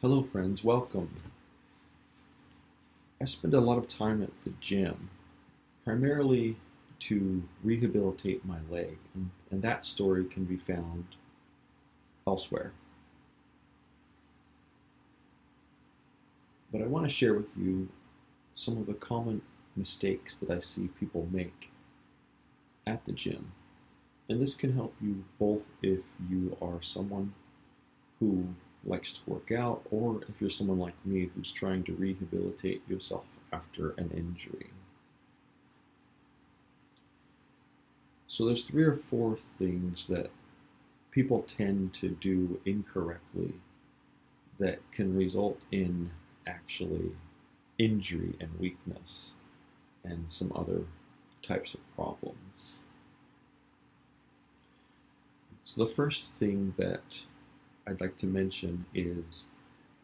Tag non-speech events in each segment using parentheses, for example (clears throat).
Hello, friends, welcome. I spend a lot of time at the gym, primarily to rehabilitate my leg, and, and that story can be found elsewhere. But I want to share with you some of the common mistakes that I see people make at the gym. And this can help you both if you are someone who likes to work out, or if you're someone like me who's trying to rehabilitate yourself after an injury. So there's three or four things that people tend to do incorrectly that can result in actually injury and weakness and some other types of problems. So the first thing that I'd like to mention is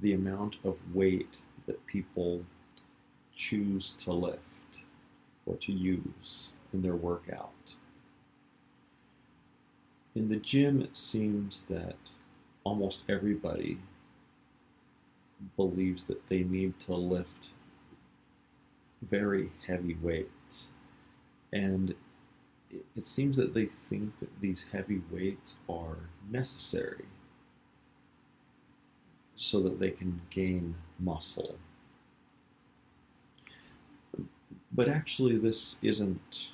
the amount of weight that people choose to lift or to use in their workout. In the gym, it seems that almost everybody believes that they need to lift very heavy weights. And it, seems that they think that these heavy weights are necessary so that they can gain muscle. But actually, this isn't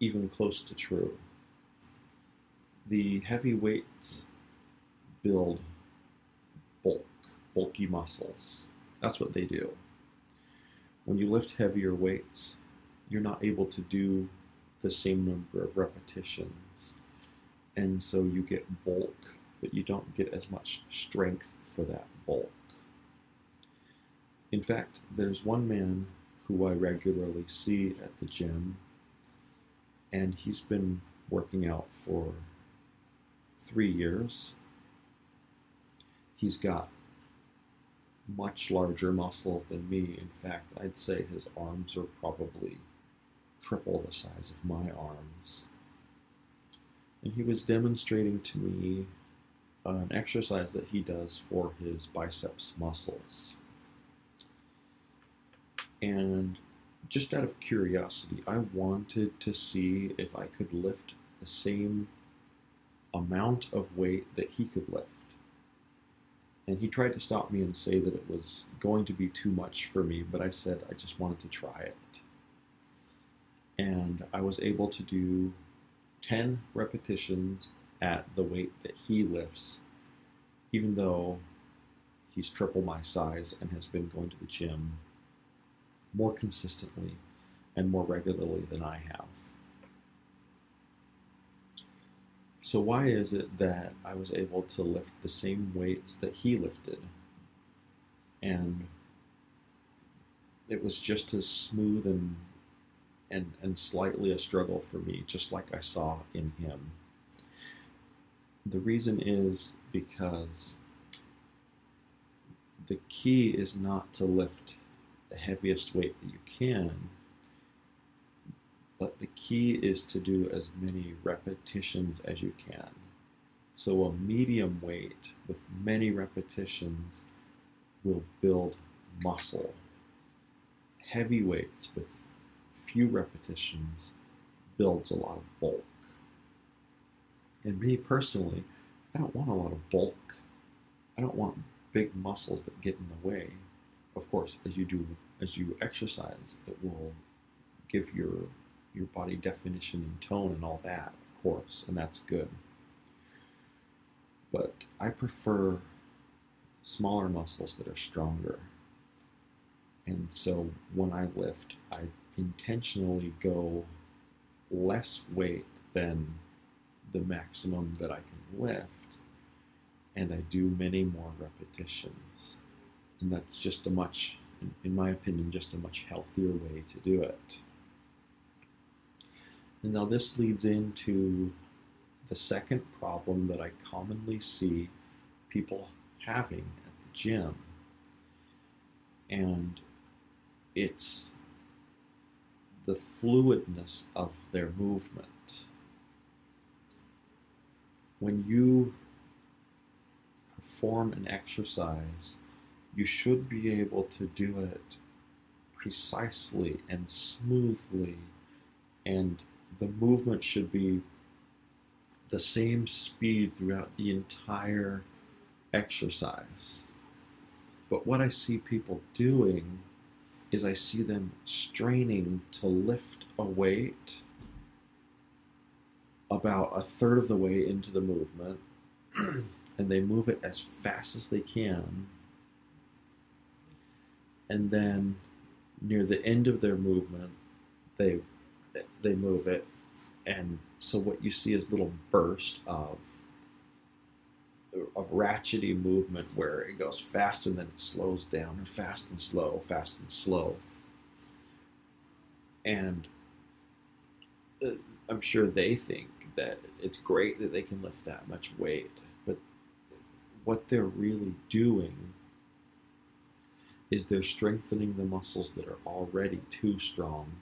even close to true. The heavy weights build bulk, bulky muscles. That's what they do. When you lift heavier weights, you're not able to do the same number of repetitions. And so you get bulk, but you don't get as much strength for that bulk. In fact, there's one man who I regularly see at the gym, and he's been working out for three years. He's got much larger muscles than me. In fact, I'd say his arms are probably triple the size of my arms. And he was demonstrating to me Uh, an exercise that he does for his biceps muscles. And just out of curiosity, I wanted to see if I could lift the same amount of weight that he could lift. And he tried to stop me and say that it was going to be too much for me, but I said I just wanted to try it. And I was able to do 10 repetitions at the weight that he lifts, even though he's triple my size and has been going to the gym more consistently and more regularly than I have. So, why is it that I was able to lift the same weights that he lifted? And it was just as smooth and, and, and slightly a struggle for me, just like I saw in him. The reason is because the key is not to lift the heaviest weight that you can, but the key is to do as many repetitions as you can. So a medium weight with many repetitions will build muscle. Heavy weights with few repetitions builds a lot of bulk. And me personally, I don't want a lot of bulk. I don't want big muscles that get in the way. Of course, as you do, as you exercise, it will give your your body definition and tone and all that, of course, and that's good. But I prefer smaller muscles that are stronger. And so when I lift, I intentionally go less weight than the maximum that I can lift, and I do many more repetitions. And that's just a much, in my opinion, just a much healthier way to do it. And now this leads into the second problem that I commonly see people having at the gym. And it's the fluidness of their movement. When you perform an exercise you should be able to do it precisely and smoothly, and the movement should be the same speed throughout the entire exercise. But what I see people doing is I see them straining to lift a weight about a third of the way into the movement, (clears throat) and they move it as fast as they can. And then near the end of their movement, they they move it, and so what you see is little burst of of ratchety movement where it goes fast and then it slows down, and fast and slow, fast and slow. And uh, I'm sure they think that it's great that they can lift that much weight, but what they're really doing is they're strengthening the muscles that are already too strong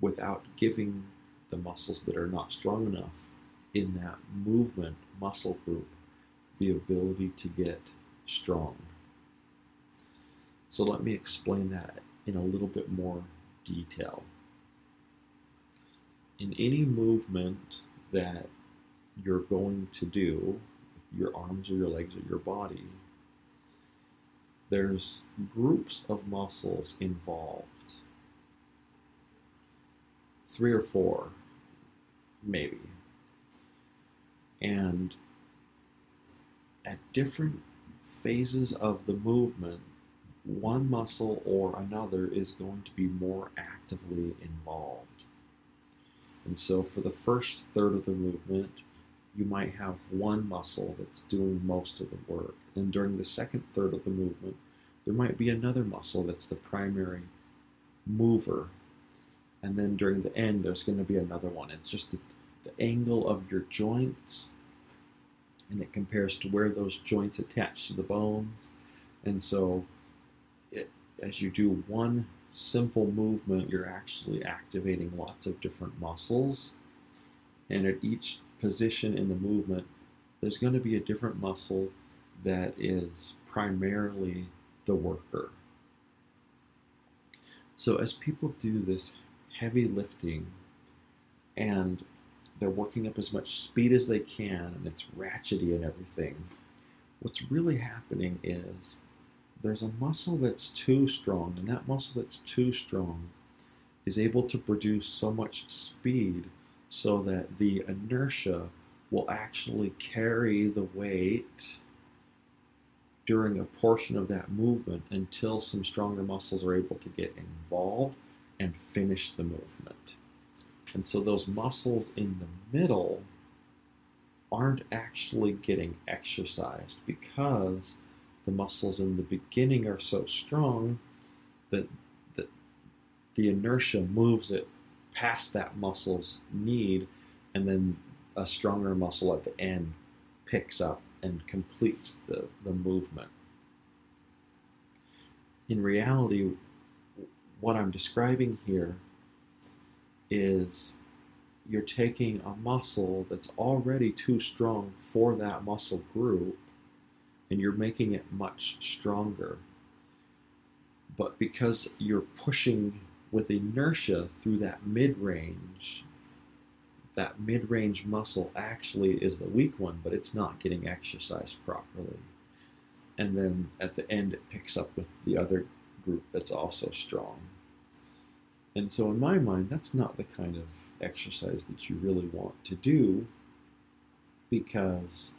without giving the muscles that are not strong enough in that movement muscle group the ability to get strong. So let me explain that in a little bit more detail. In any movement that you're going to do, your arms or your legs or your body, there's groups of muscles involved. Three or four, maybe. And at different phases of the movement, one muscle or another is going to be more actively involved. And so, for the first third of the movement, you might have one muscle that's doing most of the work. And during the second third of the movement, there might be another muscle that's the primary mover. And then during the end, there's going to be another one. It's just the, the angle of your joints and it compares to where those joints attach to the bones. And so, it, as you do one simple movement, you're actually activating lots of different muscles. And at each position in the movement, there's going to be a different muscle that is primarily the worker. So, as people do this heavy lifting and they're working up as much speed as they can and it's ratchety and everything. What's really happening is there's a muscle that's too strong, and that muscle that's too strong is able to produce so much speed so that the inertia will actually carry the weight during a portion of that movement until some stronger muscles are able to get involved and finish the movement. And so those muscles in the middle aren't actually getting exercised because the muscles in the beginning are so strong that the, the inertia moves it past that muscle's need, and then a stronger muscle at the end picks up and completes the, the movement. In reality, what I'm describing here is you're taking a muscle that's already too strong for that muscle group and you're making it much stronger. But because you're pushing with inertia through that mid range, that mid range muscle actually is the weak one, but it's not getting exercised properly. And then at the end, it picks up with the other group that's also strong. And so, in my mind, that's not the kind of exercise that you really want to do because,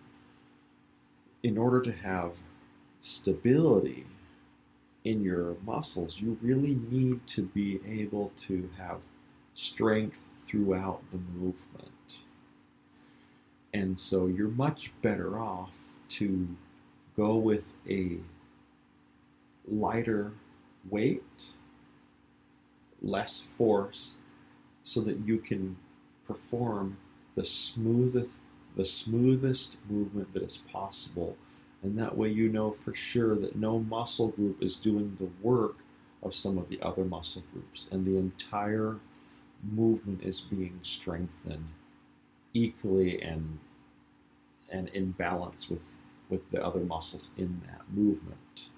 in order to have stability in your muscles, you really need to be able to have strength throughout the movement. And so, you're much better off to go with a lighter weight less force so that you can perform the smoothest the smoothest movement that is possible. And that way you know for sure that no muscle group is doing the work of some of the other muscle groups. And the entire movement is being strengthened equally and and in balance with with the other muscles in that movement.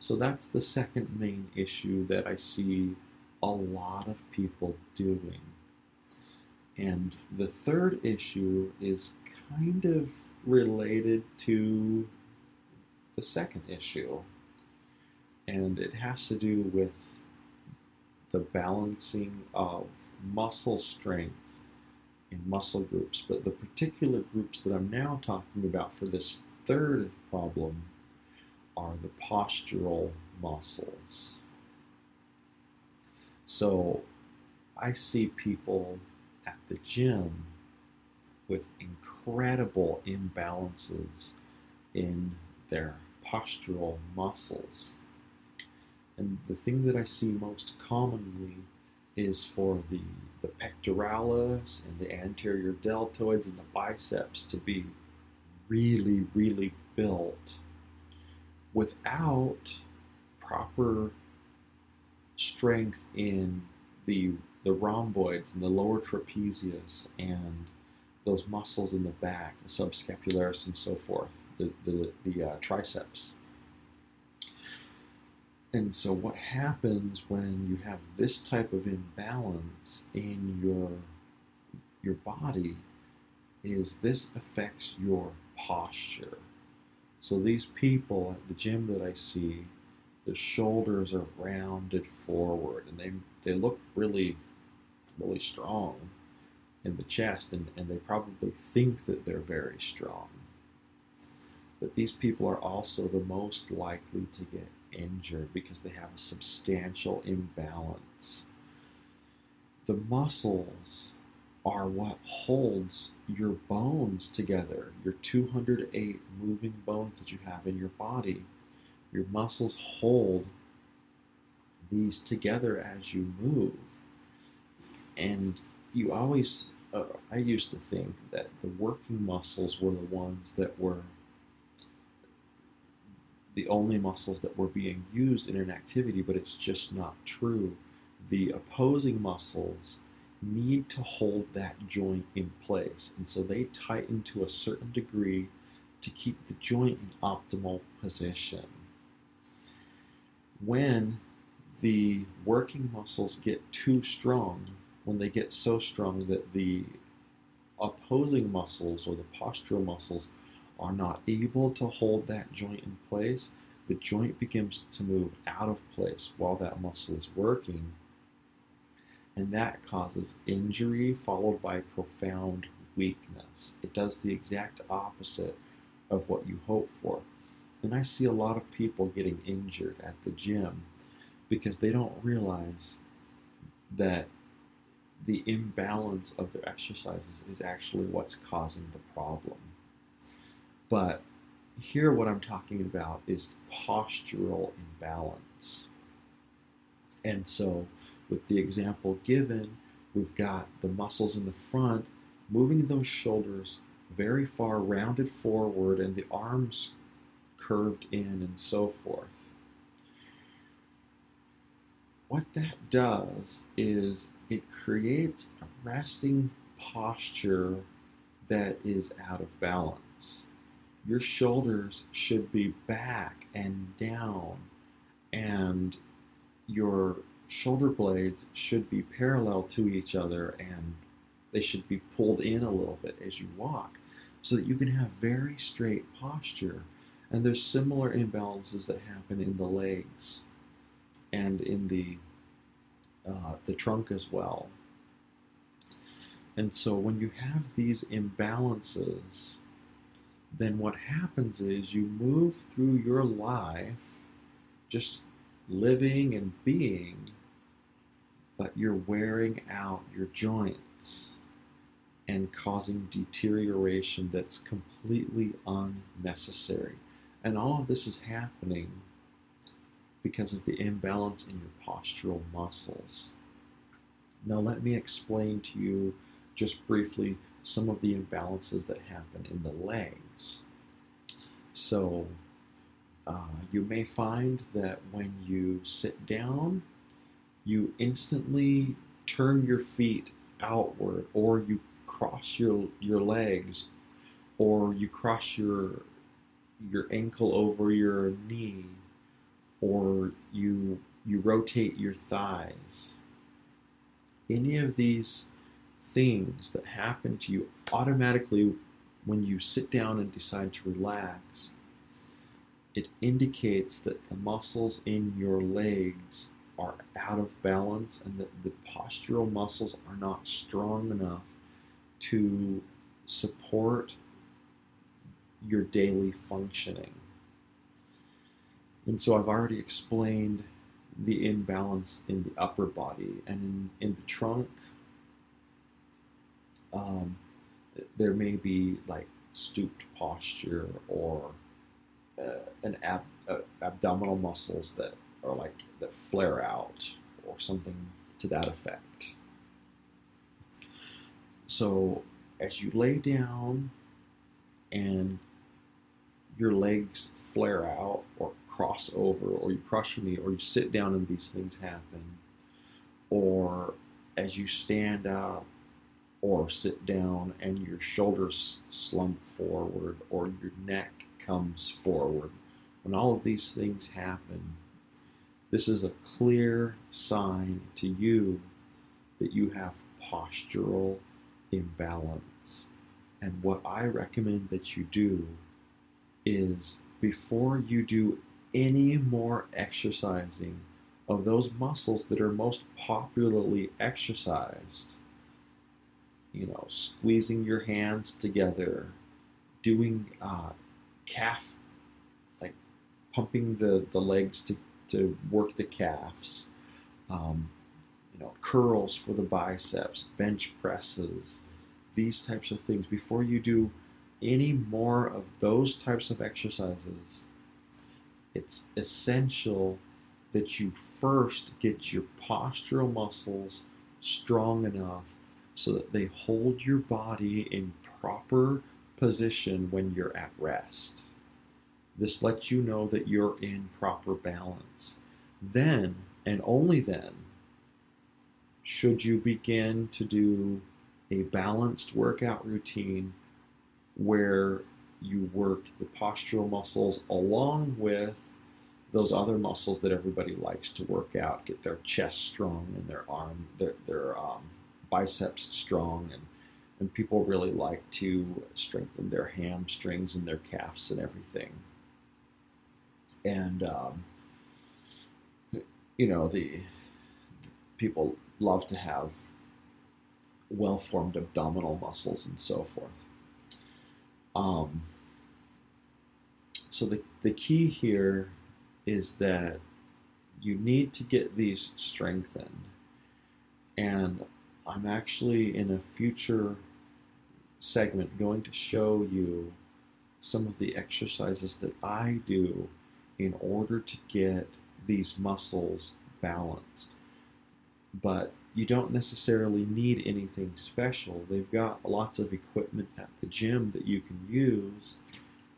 So that's the second main issue that I see a lot of people doing. And the third issue is kind of related to the second issue. And it has to do with the balancing of muscle strength in muscle groups. But the particular groups that I'm now talking about for this third problem are the postural muscles. So I see people the gym with incredible imbalances in their postural muscles. And the thing that I see most commonly is for the, the pectoralis and the anterior deltoids and the biceps to be really, really built without proper strength in the the rhomboids and the lower trapezius and those muscles in the back, the subscapularis and so forth, the the, the uh, triceps. And so, what happens when you have this type of imbalance in your your body is this affects your posture. So these people at the gym that I see, the shoulders are rounded forward and they they look really really strong in the chest and, and they probably think that they're very strong. But these people are also the most likely to get injured because they have a substantial imbalance. The muscles are what holds your bones together, your 208 moving bones that you have in your body. Your muscles hold these together as you move. And you always, uh, I used to think that the working muscles were the ones that were the only muscles that were being used in an activity, but it's just not true. The opposing muscles need to hold that joint in place. And so they tighten to a certain degree to keep the joint in optimal position. When the working muscles get too strong, when they get so strong that the opposing muscles or the postural muscles are not able to hold that joint in place, the joint begins to move out of place while that muscle is working and that causes injury followed by profound weakness. It does the exact opposite of what you hope for. And I see a lot of people getting injured at the gym because they don't realize that the imbalance of their exercises is actually what's causing the problem. But here, what I'm talking about is postural imbalance. And so, with the example given, we've got the muscles in the front moving those shoulders very far rounded forward and the arms curved in and so forth. What that does is it creates a resting posture that is out of balance. Your shoulders should be back and down, and your shoulder blades should be parallel to each other and they should be pulled in a little bit as you walk so that you can have very straight posture. And there's similar imbalances that happen in the legs and in the uh, the trunk as well. And so when you have these imbalances, then what happens is you move through your life just living and being but you're wearing out your joints and causing deterioration that's completely unnecessary. And all of this is happening because of the imbalance in your postural muscles. Now, let me explain to you just briefly some of the imbalances that happen in the legs. So, uh, you may find that when you sit down, you instantly turn your feet outward or you cross your your legs or you cross your your ankle over your knee or you you rotate your thighs. Any of these things that happen to you automatically when you sit down and decide to relax, it indicates that the muscles in your legs are out of balance and that the postural muscles are not strong enough to support your daily functioning. And so I've already explained the imbalance in the upper body and in, in the trunk. Um, there may be like stooped posture or uh, an ab- uh, abdominal muscles that are like that flare out or something to that effect. So as you lay down and your legs flare out or cross over or you cross knee or you sit down and these things happen or as you stand up or sit down and your shoulders slump forward or your neck comes forward when all of these things happen this is a clear sign to you that you have postural imbalance. And what i recommend that you do is before you do any more exercising of those muscles that are most popularly exercised. You know, squeezing your hands together, doing uh, calf, like pumping the, the legs to, to work the calves, um, you know, curls for the biceps, bench presses, these types of things. Before you do any more of those types of exercises, it's essential that you first get your postural muscles strong enough so that they hold your body in proper position when you're at rest. This lets you know that you're in proper balance. Then, and only then, should you begin to do a balanced workout routine where you work the postural muscles along with those other muscles that everybody likes to work out, get their chest strong and their arm, their, their um, biceps strong, and, and people really like to strengthen their hamstrings and their calves and everything. And um, you know the people love to have well-formed abdominal muscles and so forth. Um, so the, the key here is that you need to get these strengthened. And I'm actually in a future segment going to show you some of the exercises that I do in order to get these muscles balanced. But you don't necessarily need anything special. They've got lots of equipment at the gym that you can use,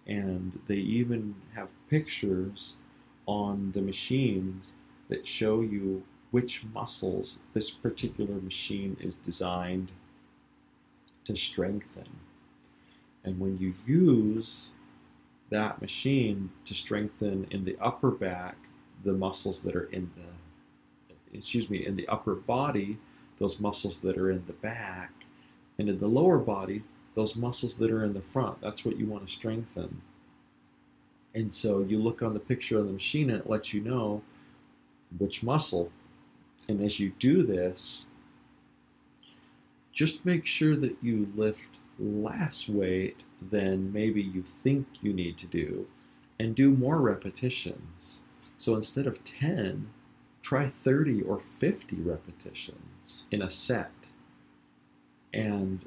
and they even have pictures on the machines that show you which muscles this particular machine is designed to strengthen. And when you use that machine to strengthen in the upper back the muscles that are in the excuse me, in the upper body, those muscles that are in the back, and in the lower body, those muscles that are in the front. That's what you want to strengthen. And so you look on the picture of the machine and it lets you know which muscle. And as you do this, just make sure that you lift less weight than maybe you think you need to do and do more repetitions. So instead of 10, try 30 or 50 repetitions in a set. And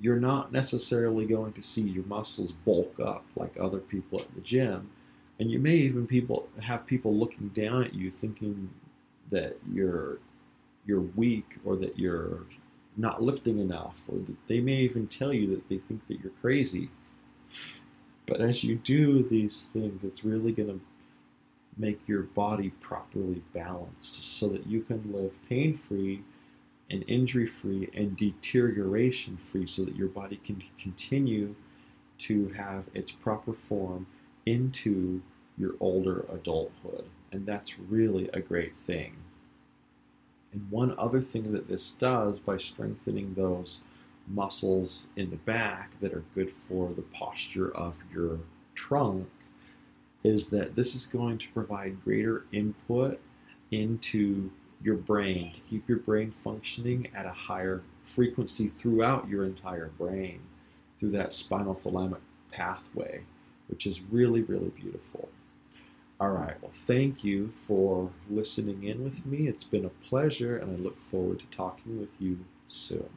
you're not necessarily going to see your muscles bulk up like other people at the gym. And you may even people have people looking down at you thinking that you're you're weak or that you're not lifting enough or that they may even tell you that they think that you're crazy. But as you do these things, it's really going to make your body properly balanced so that you can live pain free and injury free and deterioration free so that your body can continue to have its proper form into your older adulthood. And that's really a great thing. And one other thing that this does by strengthening those muscles in the back that are good for the posture of your trunk is that this is going to provide greater input into your brain to keep your brain functioning at a higher frequency throughout your entire brain through that spinal thalamic pathway, which is really, really beautiful. All right, well, thank you for listening in with me. It's been a pleasure, and I look forward to talking with you soon.